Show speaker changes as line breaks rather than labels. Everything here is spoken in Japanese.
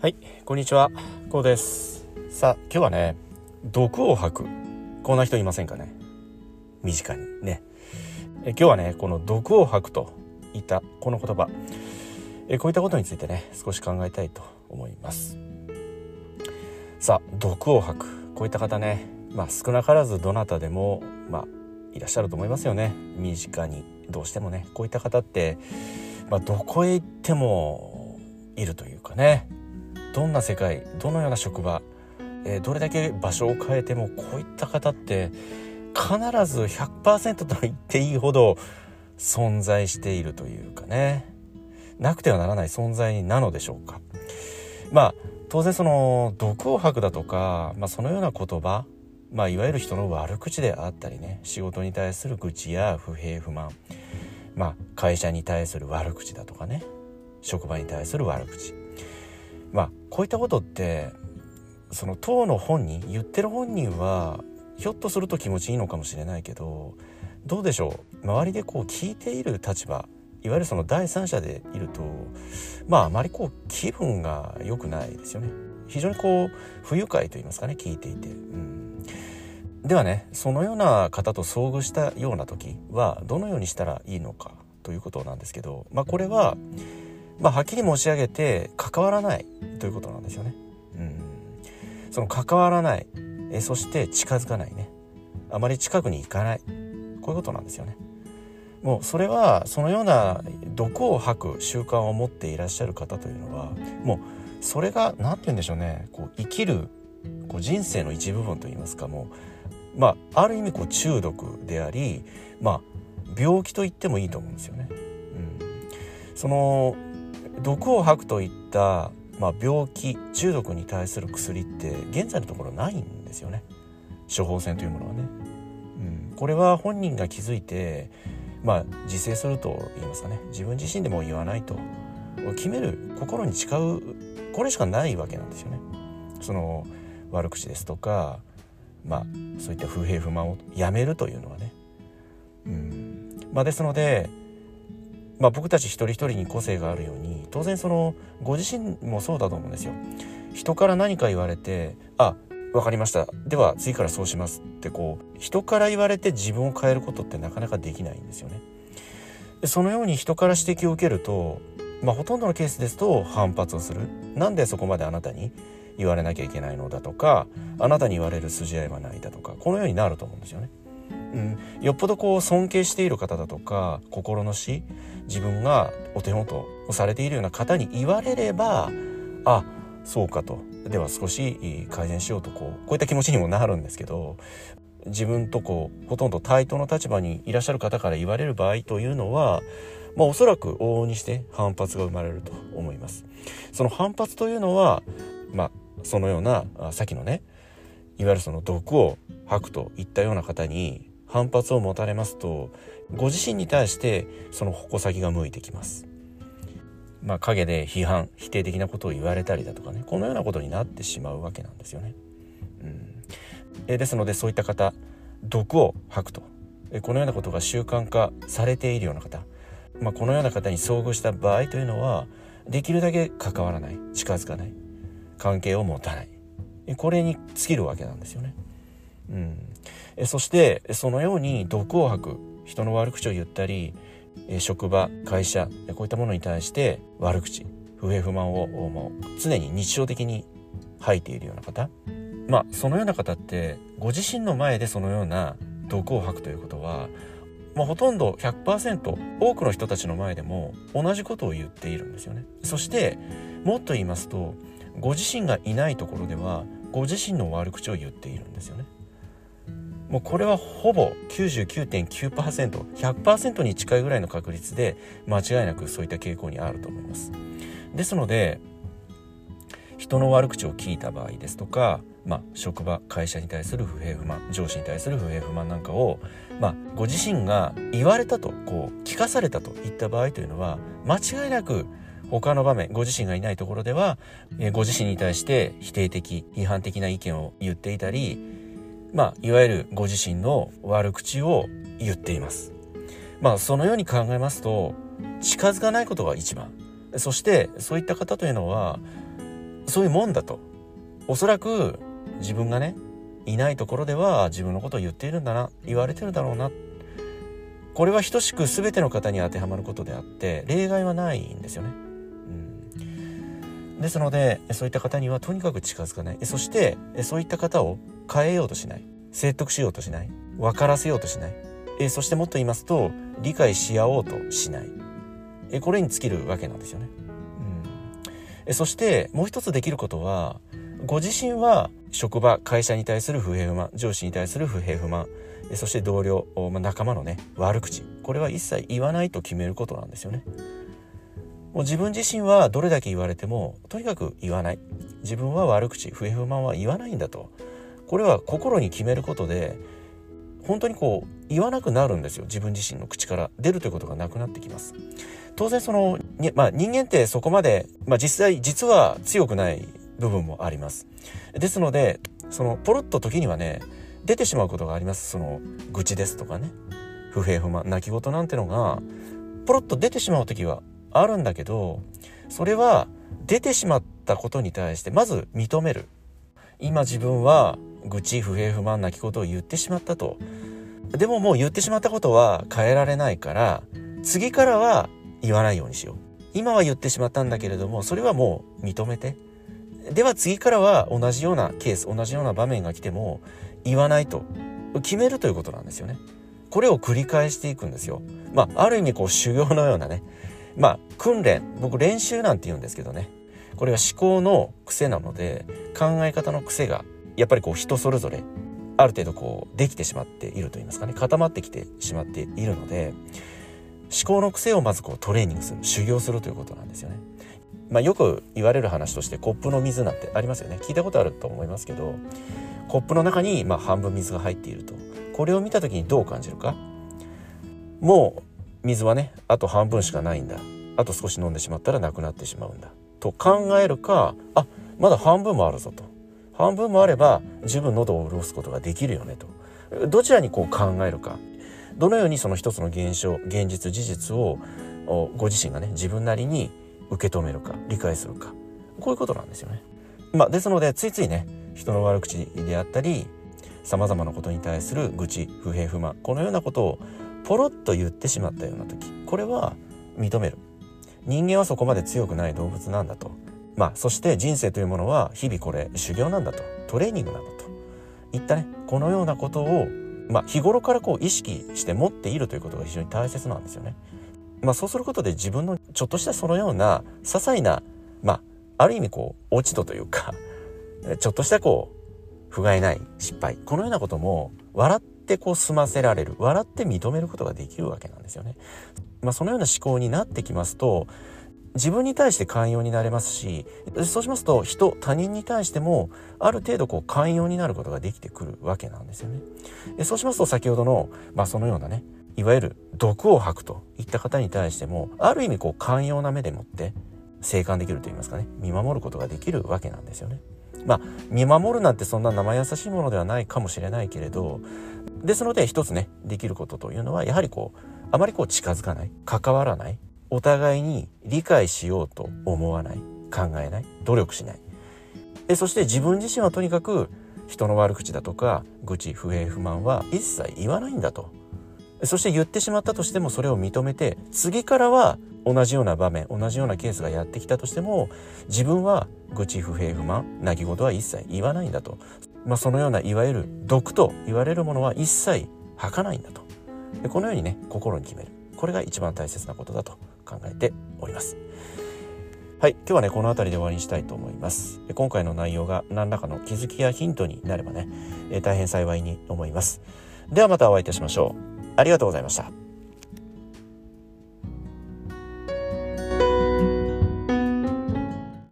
はい、こんにちは。こうです。さあ、今日はね、毒を吐く。こんな人いませんかね身近にね。え今日はね、この毒を吐くといったこの言葉。えこういったことについてね、少し考えたいと思います。さあ、毒を吐く。こういった方ね、まあ少なからずどなたでも、まあいらっしゃると思いますよね。身近に。どうしてもね、こういった方って、まあどこへ行ってもいるというかね。どんな世界どのような職場、えーどれだけ場所を変えてもこういった方って必ず100%と言っていいほど存在しているというかね。なくてはならない存在なのでしょうか。まあ当然その毒を吐くだとか、まあ、そのような言葉まあいわゆる人の悪口であったりね仕事に対する愚痴や不平不満まあ会社に対する悪口だとかね職場に対する悪口まあこういったことってその当の本人言ってる本人はひょっとすると気持ちいいのかもしれないけどどうでしょう？周りでこう聞いている立場いわゆるその第三者でいるとまああまりこう気分が良くないですよね。非常にこう不愉快と言いますかね聞いていて、うん、ではねそのような方と遭遇したような時はどのようにしたらいいのかということなんですけどまあこれはまあ、はっきり申し上げて関わらないということなんですよね。うん、その関わらないえそして近づかないねあまり近くに行かないこういうことなんですよね。もうそれはそのような毒を吐く習慣を持っていらっしゃる方というのはもうそれが何て言うんでしょうねこう生きるこう人生の一部分といいますかもうまあある意味こう中毒でありまあ病気と言ってもいいと思うんですよね。うん、その毒を吐くといった、まあ、病気中毒に対する薬って現在のところないんですよね。処方箋というものはね、うん、これは本人が気づいてまあ自制すると言いますかね。自分自身でも言わないと。決める心に誓うこれしかないわけなんですよね。その悪口ですとかまあそういった不平不満をやめるというのはね、うん。まあ、ですのでまあ、僕たち一人一人に個性があるように当然そのご自身もそうだと思うんですよ。人から何か言われて「あわかりましたでは次からそうします」ってこう人から言われて自分を変えることってなかなかできないんですよね。そのように人から指摘を受けると、まあ、ほとんどのケースですと反発をする。なんでそこまであなたに言われなきゃいけないのだとかあなたに言われる筋合いはないだとかこのようになると思うんですよね。うん、よっぽどこう尊敬している方だとか心の師自分がお手元をされているような方に言われればあそうかとでは少し改善しようとこうこういった気持ちにもなるんですけど自分とこうほとんど対等の立場にいらっしゃる方から言われる場合というのは、まあ、おそらく往々にして反発が生まれると思います。その反発というのは、まあ、そのようなあさっきのねいわゆるその毒を吐くといったような方に反発を持たれますとご自身に対してその矛先が向いてきます。まあ陰で批判否定的なことを言われたりだとかねこのようなことになってしまうわけなんですよね。うん、えですのでそういった方毒を吐くと。えこのようなことが習慣化されているような方、まあ、このような方に遭遇した場合というのはできるだけ関わらない。近づかない。関係を持たない。これに尽きるわけなんですよね。うん、えそしてそのように毒を吐く人の悪口を言ったり職場会社こういったものに対して悪口不平不満をもう常に日常的に吐いているような方まあそのような方ってご自身の前でそのような毒を吐くということは、まあ、ほとんど100%多くの人たちの前でも同じことを言っているんですよね。そしてもっと言いますとご自身がいないところではご自身の悪口を言っているんですよね。もうこれはほぼ 99.9%100% に近いぐらいの確率で間違いなくそういった傾向にあると思います。ですので人の悪口を聞いた場合ですとか、まあ、職場会社に対する不平不満上司に対する不平不満なんかを、まあ、ご自身が言われたとこう聞かされたといった場合というのは間違いなく他の場面ご自身がいないところでは、えご自身に対して否定的批判的な意見を言っていたりまあ、いわゆるご自身の悪口を言っています。まあ、そのように考えますと、近づかないことが一番。そして、そういった方というのは、そういうもんだとおそらく自分がねいないところでは自分のことを言っているんだな言われてるだろうなこれは等しく全ての方に当てはまることであって例外はないんですよね。うん、ですのでそういった方にはとにかく近づかないそしてそういった方を変えようとしない？説得しようとしない？分からせようとしない？えそしてもっと言いますと理解し合おうとしない。えこれに尽きるわけなんですよね。うん、そしてもう一つできることはご自身は職場会社に対する不平不満上司に対する不平不満そして同僚、まあ、仲間のね悪口。これは一切言わないと決めることなんですよね。もう自分自身はどれだけ言われてもとにかく言わない。自分は悪口不平不満は言わないんだと。これは心に決めることで本当にこう言わなくなるんですよ。自分自身の口から。出るということがなくなってきます。当然その、まあ、人間ってそこまで、まあ、実際実は強くない部分もあります。ですのでそのポロッと時にはね出てしまうことがあります。その愚痴ですとかね。不平不満泣き言なんてのがポロッと出てしまう時はあるんだけどそれは出てしまったことに対してまず認める。今自分は愚痴不平不満泣き言を言ってしまったと。でももう言ってしまったことは変えられないから次からは言わないようにしよう。今は言ってしまったんだけれどもそれはもう認めて。では次からは同じようなケース同じような場面が来ても言わないと。決めるということなんですよね。これを繰り返していくんですよ。まあ、ある意味こう修行のようなね、まあ、訓練、僕練習なんて言うんですけどね、これは思考の癖なので、考え方の癖が、やっぱりこう人それぞれ、ある程度こう、できてしまっていると言いますかね、固まってきてしまっているので、思考の癖をまずこうトレーニングする、修行するということなんですよね。まあ、よく言われる話としてコップの水なんてありますよね。聞いたことあると思いますけど、コップの中にま半分水が入っていると。これを見た時にどう感じるか。もう水はねあと半分しかないんだ。あと少し飲んでしまったらなくなってしまうんだ。と考えるかあまだ半分もあるぞと。半分もあれば十分喉を潤すことができるよねと。どちらにこう考えるか。どのようにその一つの現象現実事実をご自身がね自分なりに受け止めるか理解するか。こういうことなんですよね。まあ、ですのでついついね人の悪口であったりさまざまなことに対する愚痴不平不満このようなことをポロッと言ってしまったような時これは認める。人間はそこまで強くない動物なんだと。まあそして人生というものは日々これ修行なんだとトレーニングなんだといったねこのようなことをまあ日頃からこう意識して持っているということが非常に大切なんですよね。まあそうすることで自分のちょっとしたそのような些細なまあある意味こう落ち度というか ちょっとしたこう、不甲斐ない失敗。このようなことも、笑ってこう済ませられる。笑って認めることができるわけなんですよね。まあ、そのような思考になってきますと、自分に対して寛容になれますし、そうしますと人、他人に対してもある程度こう寛容になることができてくるわけなんですよね。そうしますと先ほどの、まあそのようなね、いわゆる毒を吐くといった方に対しても、ある意味こう寛容な目でもって生還できると言いますかね、見守ることができるわけなんですよね。まあ見守るなんてそんな生優しいものではないかもしれないけれどですので一つねできることというのはやはりこうあまりこう近づかない関わらないお互いに理解しようと思わない考えない努力しない。でそして自分自身はとにかく人の悪口だとか愚痴不平不満は一切言わないんだと。そして言ってしまったとしてもそれを認めて次からは同じような場面同じようなケースがやってきたとしても自分は愚痴不平不満泣き言は一切言わないんだと、まあ、そのようないわゆる毒と言われるものは一切吐かないんだと。でこのようにね心に決める。これが一番大切なことだと。考えております。はい今日はねこの辺りで終わりにしたいと思います。今回の内容が何らかの気づきやヒントになればね大変幸いに思います。ではまたお会いいたしましょう。ありがとうございました。